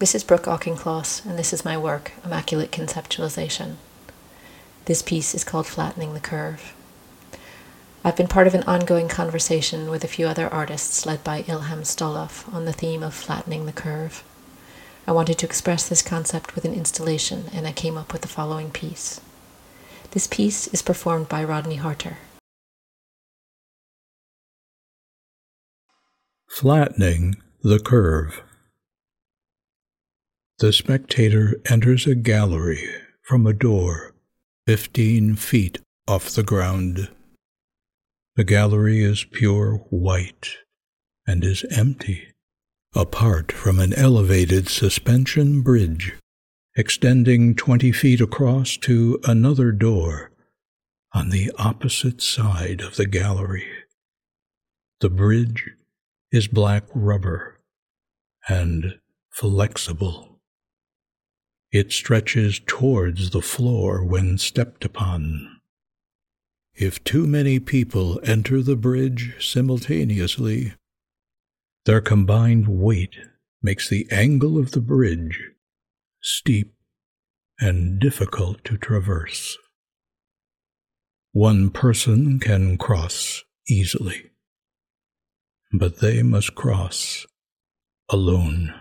This is Brooke Auchincloss, and this is my work, Immaculate Conceptualization. This piece is called Flattening the Curve. I've been part of an ongoing conversation with a few other artists led by Ilham Stoloff on the theme of flattening the curve. I wanted to express this concept with an installation, and I came up with the following piece. This piece is performed by Rodney Harter. Flattening the curve. The spectator enters a gallery from a door fifteen feet off the ground. The gallery is pure white and is empty, apart from an elevated suspension bridge extending twenty feet across to another door on the opposite side of the gallery. The bridge is black rubber and flexible. It stretches towards the floor when stepped upon. If too many people enter the bridge simultaneously, their combined weight makes the angle of the bridge steep and difficult to traverse. One person can cross easily, but they must cross alone.